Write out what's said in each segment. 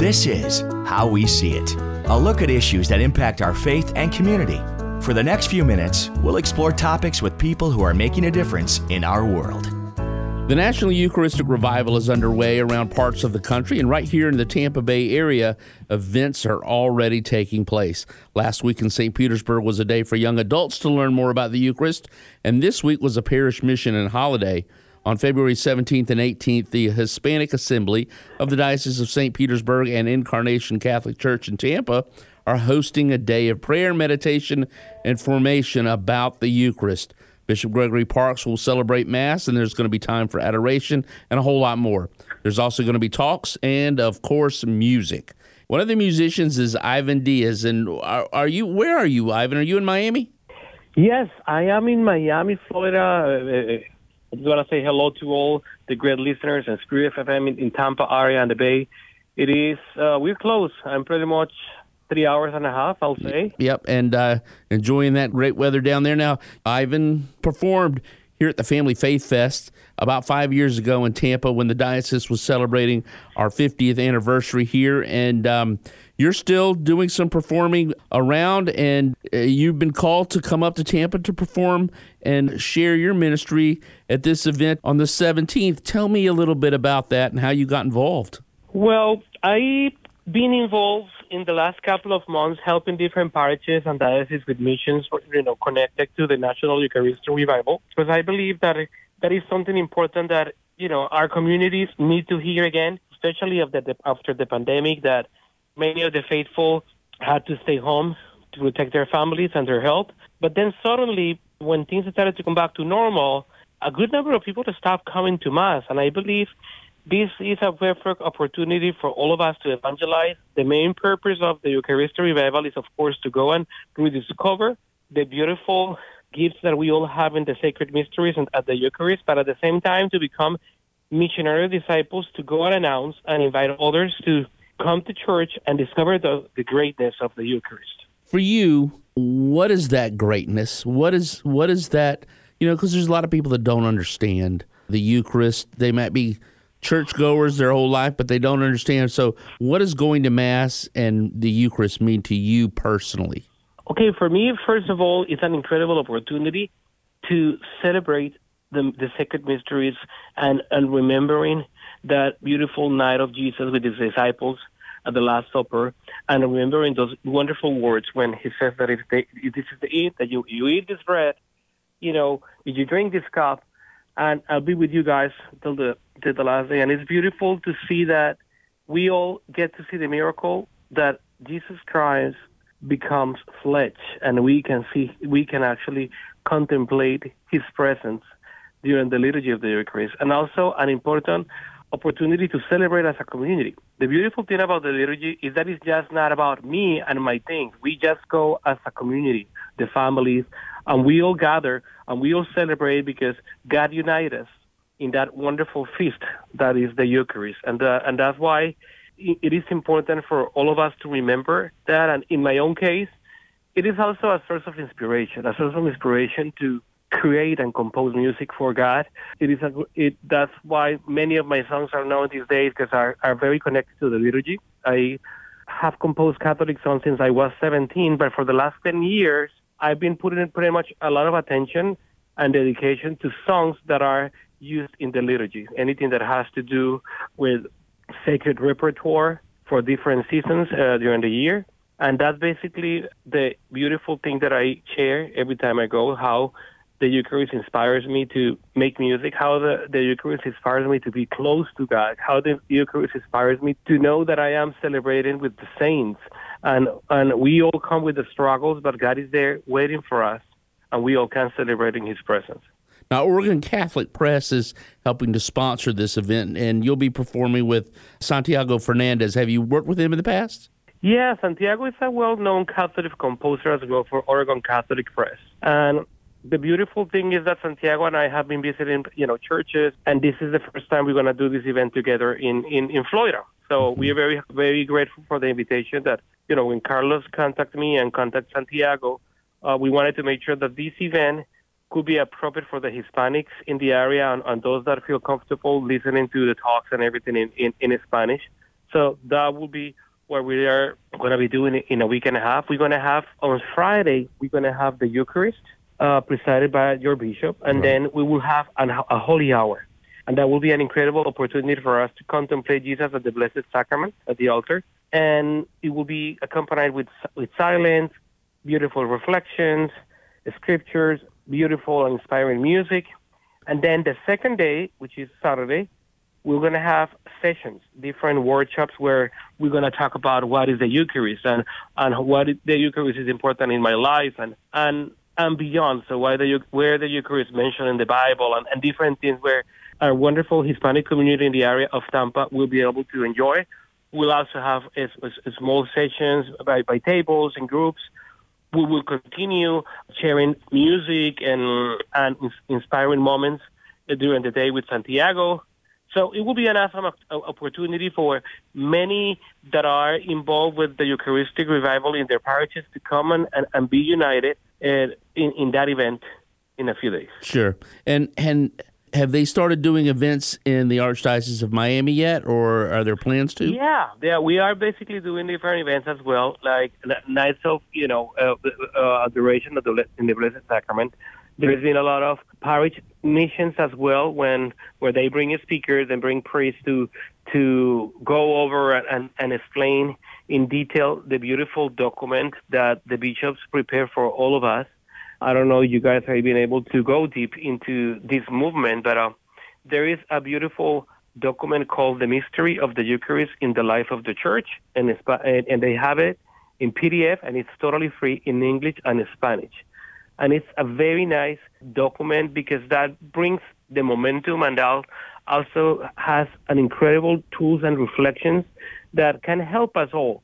This is How We See It, a look at issues that impact our faith and community. For the next few minutes, we'll explore topics with people who are making a difference in our world. The National Eucharistic Revival is underway around parts of the country, and right here in the Tampa Bay area, events are already taking place. Last week in St. Petersburg was a day for young adults to learn more about the Eucharist, and this week was a parish mission and holiday. On February 17th and 18th, the Hispanic Assembly of the Diocese of St. Petersburg and Incarnation Catholic Church in Tampa are hosting a day of prayer, meditation, and formation about the Eucharist. Bishop Gregory Parkes will celebrate Mass, and there's going to be time for adoration and a whole lot more. There's also going to be talks and, of course, music. One of the musicians is Ivan Diaz. And are, are you? Where are you, Ivan? Are you in Miami? Yes, I am in Miami, Florida. Uh, uh, I just want to say hello to all the great listeners and Spirit FM in, in Tampa area and the Bay. It is uh, we're close. I'm pretty much three hours and a half, I'll say. Yep, and uh, enjoying that great weather down there. Now, Ivan performed here at the Family Faith Fest about five years ago in Tampa when the diocese was celebrating our 50th anniversary here, and um, you're still doing some performing around, and uh, you've been called to come up to Tampa to perform and share your ministry at this event on the 17th. Tell me a little bit about that and how you got involved. Well, I've been involved in the last couple of months helping different parishes and dioceses with missions, you know, connected to the National Eucharistic Revival, because I believe that that is something important that you know our communities need to hear again, especially after the, after the pandemic, that many of the faithful had to stay home to protect their families and their health. But then suddenly, when things started to come back to normal, a good number of people stopped coming to mass, and I believe this is a perfect opportunity for all of us to evangelize. The main purpose of the Eucharistic revival is, of course, to go and rediscover the beautiful gifts that we all have in the sacred mysteries and at the Eucharist, but at the same time to become missionary disciples to go and announce and invite others to come to church and discover the, the greatness of the Eucharist. For you, what is that greatness? What is what is that? You know, because there's a lot of people that don't understand the Eucharist. They might be churchgoers their whole life, but they don't understand. So, what does going to Mass and the Eucharist mean to you personally? Okay, for me, first of all, it's an incredible opportunity to celebrate the, the sacred mysteries and, and remembering that beautiful night of Jesus with his disciples at the Last Supper, and remembering those wonderful words when he says that if they, this is the eat that you you eat this bread, you know, if you drink this cup, and I'll be with you guys till the till the last day. And it's beautiful to see that we all get to see the miracle that Jesus Christ becomes flesh, and we can see we can actually contemplate His presence during the liturgy of the Eucharist, and also an important opportunity to celebrate as a community. The beautiful thing about the liturgy is that it's just not about me and my things. We just go as a community, the families, and we all gather and we all celebrate because God united us in that wonderful feast that is the Eucharist, and uh, and that's why it is important for all of us to remember that. And in my own case, it is also a source of inspiration, a source of inspiration to create and compose music for God. It is a, it, that's why many of my songs are known these days because are, are very connected to the liturgy. I have composed Catholic songs since I was 17, but for the last 10 years, I've been putting pretty much a lot of attention and dedication to songs that are used in the liturgy. Anything that has to do with sacred repertoire for different seasons uh, during the year. And that's basically the beautiful thing that I share every time I go, how the Eucharist inspires me to make music, how the, the Eucharist inspires me to be close to God, how the Eucharist inspires me to know that I am celebrating with the saints. And, and we all come with the struggles, but God is there waiting for us, and we all can celebrate in His presence. Now, Oregon Catholic Press is helping to sponsor this event, and you'll be performing with Santiago Fernandez. Have you worked with him in the past? Yeah, Santiago is a well-known Catholic composer as well for Oregon Catholic Press. And the beautiful thing is that Santiago and I have been visiting, you know, churches, and this is the first time we're going to do this event together in, in, in Florida. So we are very, very grateful for the invitation that, you know, when Carlos contacted me and contacted Santiago, uh, we wanted to make sure that this event could be appropriate for the Hispanics in the area and, and those that feel comfortable listening to the talks and everything in, in, in Spanish. So that will be what we are going to be doing in a week and a half. We're going to have on Friday, we're going to have the Eucharist uh, presided by your bishop, and right. then we will have an, a holy hour. And that will be an incredible opportunity for us to contemplate Jesus at the Blessed Sacrament at the altar. And it will be accompanied with, with silence, beautiful reflections, scriptures, beautiful and inspiring music. And then the second day, which is Saturday, we're going to have sessions, different workshops where we're going to talk about what is the Eucharist and, and what the Eucharist is important in my life and, and, and beyond. So why the, where the Eucharist is mentioned in the Bible and, and different things where our wonderful Hispanic community in the area of Tampa will be able to enjoy. We'll also have a, a small sessions by, by tables and groups we will continue sharing music and, and inspiring moments during the day with Santiago. So it will be an awesome opportunity for many that are involved with the Eucharistic revival in their parishes to come and, and, and be united uh, in, in that event in a few days. Sure. And and have they started doing events in the Archdiocese of Miami yet, or are there plans to? Yeah, yeah, we are basically doing different events as well, like nights of you know uh, uh, adoration of the, in the Blessed Sacrament. There's been a lot of parish missions as well, when where they bring speakers and bring priests to to go over and, and explain in detail the beautiful document that the bishops prepare for all of us I don't know you guys have been able to go deep into this movement, but uh, there is a beautiful document called The Mystery of the Eucharist in the Life of the Church, and, and they have it in PDF, and it's totally free in English and Spanish. And it's a very nice document because that brings the momentum and also has an incredible tools and reflections that can help us all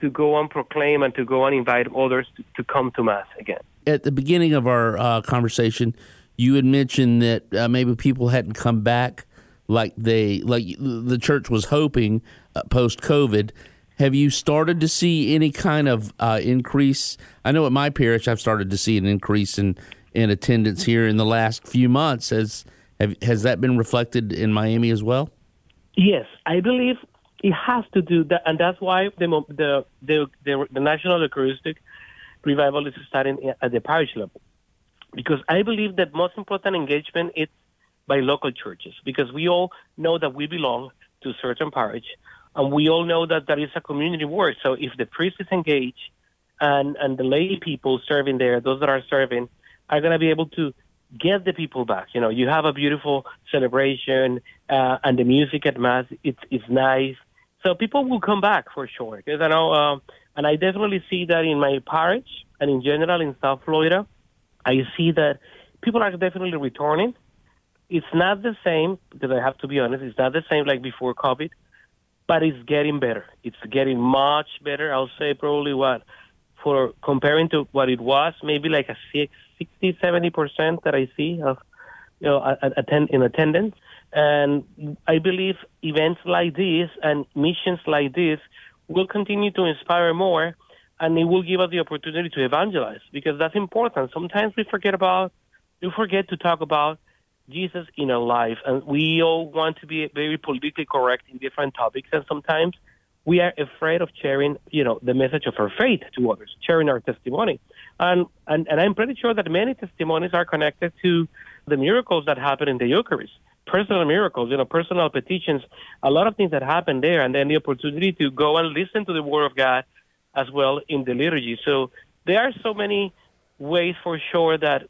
to go and proclaim and to go and invite others to, come to Mass again at the beginning of our uh, conversation, you had mentioned that uh, maybe people hadn't come back like they like the church was hoping uh, post COVID. Have you started to see any kind of uh, increase? I know at my parish, I've started to see an increase in in attendance here in the last few months. Has have, has that been reflected in Miami as well? Yes, I believe it has to do that, and that's why the the the, the, the National Eucharistic revival is starting at the parish level. Because I believe that most important engagement is by local churches, because we all know that we belong to certain parish, and we all know that there is a community work. So if the priest is engaged and, and the lay people serving there, those that are serving, are going to be able to get the people back. You know, you have a beautiful celebration, uh, and the music at mass it's it's nice, so people will come back for sure. Because I know uh, and I definitely see that in my parish and in general in South Florida. I see that people are definitely returning. It's not the same, because I have to be honest, it's not the same like before COVID, but it's getting better. It's getting much better. I'll say probably what, for comparing to what it was, maybe like a 60, 70% that I see of, you know, attend, in attendance. And I believe events like this and missions like this will continue to inspire more and it will give us the opportunity to evangelize because that's important. Sometimes we forget about, we forget to talk about Jesus in our life, and we all want to be very politically correct in different topics, and sometimes we are afraid of sharing, you know, the message of our faith to others, sharing our testimony. And, and, and I'm pretty sure that many testimonies are connected to the miracles that happen in the Eucharist personal miracles, you know, personal petitions, a lot of things that happen there, and then the opportunity to go and listen to the Word of God as well in the liturgy. So there are so many ways for sure that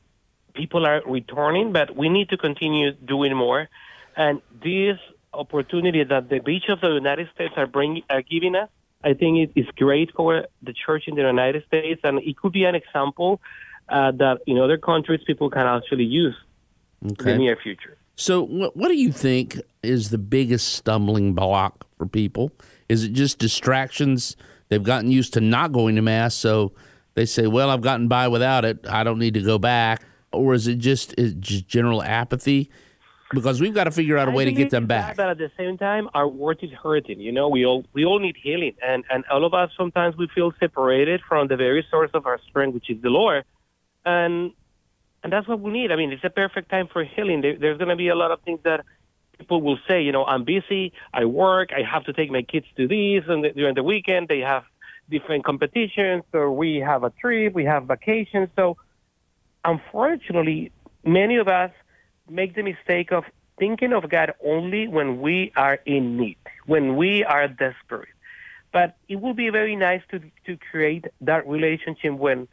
people are returning, but we need to continue doing more. And this opportunity that the beach of the United States are bringing, are giving us, I think it is great for the church in the United States, and it could be an example uh, that in other countries people can actually use okay. in the near future. So, what, what do you think is the biggest stumbling block for people? Is it just distractions? They've gotten used to not going to mass, so they say, "Well, I've gotten by without it. I don't need to go back." Or is it just is just general apathy? Because we've got to figure out a way to get them back. But at the same time, our world is hurting. You know, we all we all need healing, and and all of us sometimes we feel separated from the very source of our strength, which is the Lord. And and that's what we need. I mean, it's a perfect time for healing. There, there's going to be a lot of things that people will say, you know, I'm busy, I work, I have to take my kids to these, and during the weekend they have different competitions, or we have a trip, we have vacations. So, unfortunately, many of us make the mistake of thinking of God only when we are in need, when we are desperate. But it would be very nice to to create that relationship when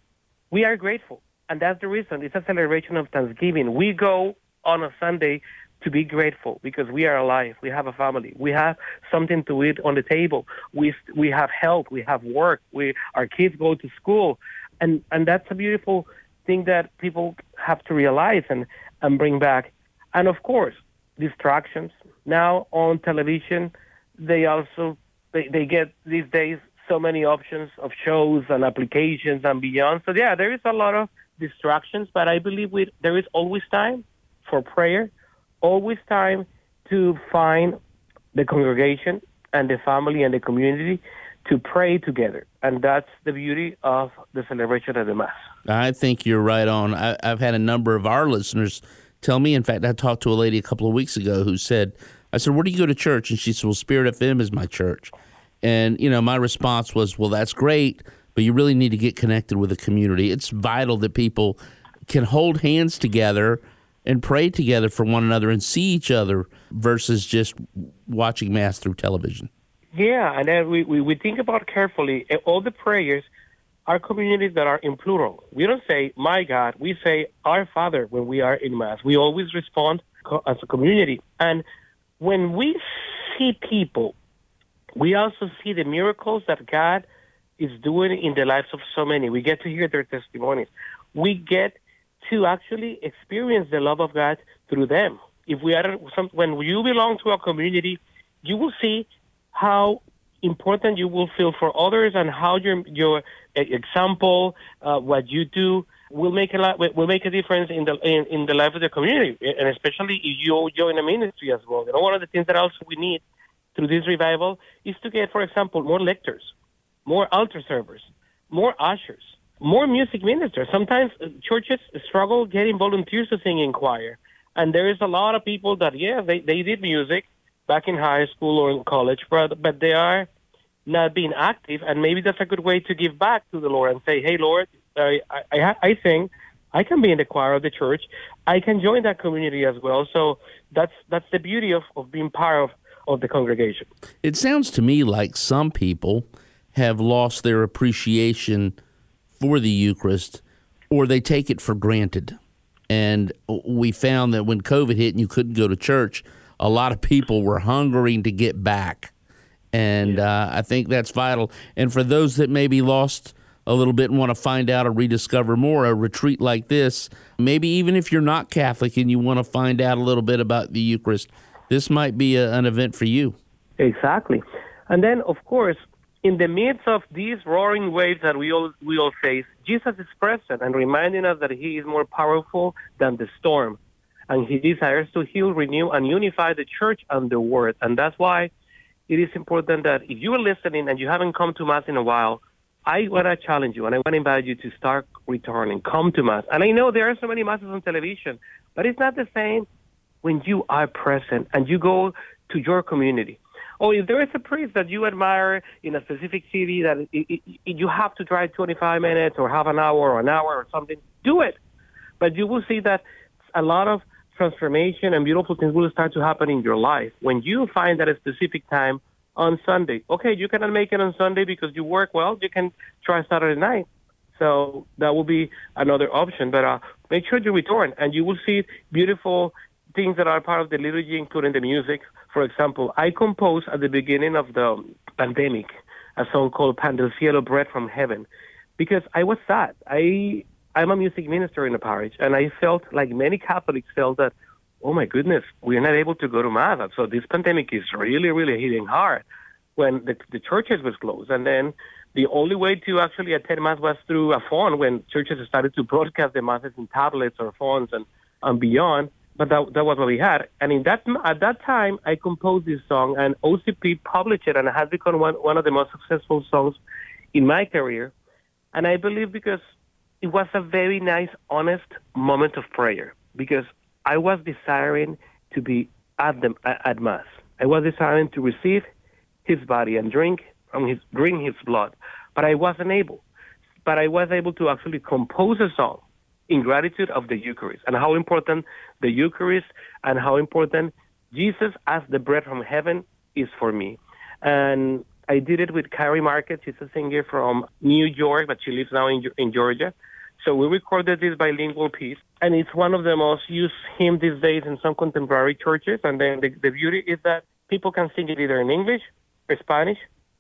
we are grateful, and that's the reason. It's a celebration of Thanksgiving. We go on a Sunday to be grateful because we are alive. We have a family. We have something to eat on the table. We we have health. We have work. We our kids go to school, and and that's a beautiful thing that people have to realize and and bring back. And of course, distractions. Now on television, they also they, they get these days so many options of shows and applications and beyond. So yeah, there is a lot of distractions, but I believe we, there is always time for prayer, always time to find the congregation and the family and the community to pray together. And that's the beauty of the celebration of the Mass. I think you're right on. I, have had a number of our listeners tell me, in fact, I talked to a lady a couple of weeks ago who said, I said, Where do you go to church? And she said, Well, Spirit FM is my church. And, you know, my response was, Well, that's great, but you really need to get connected with the community. It's vital that people can hold hands together and pray together for one another and see each other versus just watching Mass through television. Yeah, and then we, we, we think about carefully eh, all the prayers are communities that are in plural. We don't say, my God, we say, our Father when we are in Mass. We always respond as a community. And when we see people, we also see the miracles that God is doing in the lives of so many. We get to hear their testimonies. We get to actually experience the love of God through them. If we are some, when you belong to a community, you will see how important you will feel for others and how your your example, uh, what you do, will make a lot will make a difference in the in, in the life of the community, and especially if you join a ministry as well. You know, one of the things that also we need through this revival is to get, for example, more lectors, more altar servers, more ushers, more music ministers. Sometimes uh, churches struggle getting volunteers to sing in choir, and there is a lot of people that yeah they they did music back in high school or in college, but but they are not being active, and maybe that's a good way to give back to the Lord and say, "Hey, Lord, I I, I sing, I can be in the choir of the church, I can join that community as well." So that's that's the beauty of, of being part of of the congregation. It sounds to me like some people have lost their appreciation for the Eucharist, or they take it for granted. And we found that when COVID hit and you couldn't go to church, a lot of people were hungering to get back and uh, I think that's vital. And for those that maybe lost a little bit and want to find out or rediscover more, a retreat like this, maybe even if you're not Catholic and you want to find out a little bit about the Eucharist, this might be a, an event for you. Exactly. And then, of course, in the midst of these roaring waves that we all we all face, Jesus is present and reminding us that He is more powerful than the storm, and He desires to heal, renew, and unify the church and the world. And that's why it is important that if you are listening and you haven't come to Mass in a while, I want to challenge you and I want to invite you to start returning. Come to Mass. And I know there are so many Masses on television, but it's not the same when you are present and you go to your community. Or if there is a priest that you admire in a specific city that it, it, it, you have to drive 25 minutes or half an hour or an hour or something, do it. But you will see that a lot of transformation and beautiful things will start to happen in your life when you find that a specific time on Sunday. Okay, you cannot make it on Sunday because you work well. You can try Saturday night. So that will be another option. But uh, make sure you return, and you will see beautiful things that are part of the liturgy, including the music. For example, I composed at the beginning of the pandemic a song called Pan del Cielo, Bread from Heaven, because I was sad. I I'm a music minister in the parish, and I felt like many Catholics felt that, oh my goodness, we're not able to go to mass. So this pandemic is really, really hitting hard when the, the churches was closed, and then the only way to actually attend mass was through a phone when churches started to broadcast the masses in tablets or phones and, and beyond. But that, that was what we had. And in that at that time, I composed this song, and OCP published it, and it has become one, one of the most successful songs in my career. And I believe because it was a very nice, honest moment of prayer because I was desiring to be at the at mass. I was desiring to receive his body and drink from his drink his blood, but I wasn't able. But I was able to actually compose a song in gratitude of the Eucharist and how important the Eucharist and how important Jesus as the bread from heaven is for me. And I did it with Carrie Market. She's a singer from New York, but she lives now in, in Georgia. So we recorded this bilingual piece, and it's one of the most used hymns these days in some contemporary churches. And then the, the beauty is that people can sing it either in English or Spanish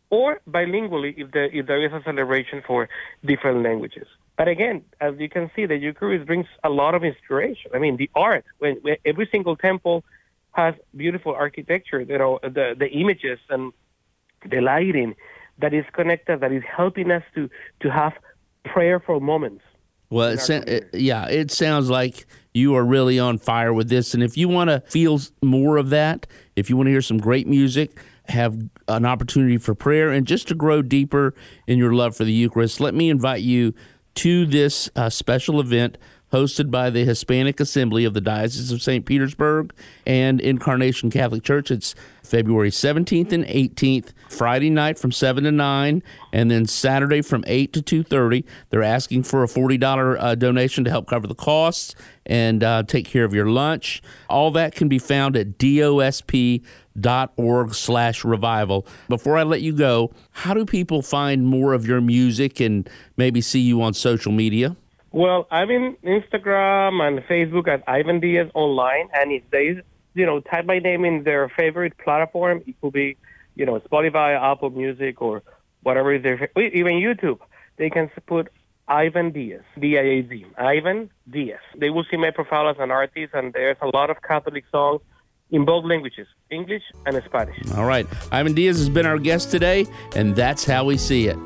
or bilingually if there, if there is a celebration for different languages. But again, as you can see, the Eucharist brings a lot of inspiration. I mean, the art, when, when every single temple has beautiful architecture, you know, the, the images and the lighting that is connected, that is helping us to, to have prayerful moments. Well, it, it, yeah, it sounds like you are really on fire with this. And if you want to feel more of that, if you want to hear some great music, have an opportunity for prayer, and just to grow deeper in your love for the Eucharist, let me invite you to this uh, special event hosted by the Hispanic Assembly of the Diocese of St. Petersburg and Incarnation Catholic Church. It's February 17th and 18th, Friday night from 7 to 9, and then Saturday from 8 to 2.30. They're asking for a $40 uh, donation to help cover the costs and uh, take care of your lunch. All that can be found at dosp.org slash revival. Before I let you go, how do people find more of your music and maybe see you on social media? Well, I'm in Instagram and Facebook at Ivan Diaz Online, and if they, you know, type my name in their favorite platform, it could be, you know, Spotify, Apple Music, or whatever is their, even YouTube. They can put Ivan Diaz, D-I-A-Z, Ivan Diaz. They will see my profile as an artist, and there's a lot of Catholic songs in both languages, English and Spanish. All right. Ivan Diaz has been our guest today, and that's how we see it.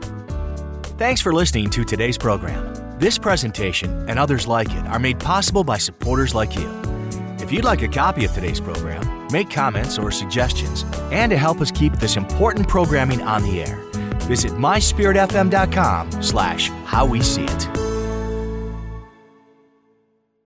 Thanks for listening to today's program. This presentation and others like it are made possible by supporters like you. If you'd like a copy of today's program, make comments or suggestions, and to help us keep this important programming on the air, visit myspiritfm.com slash how we see it.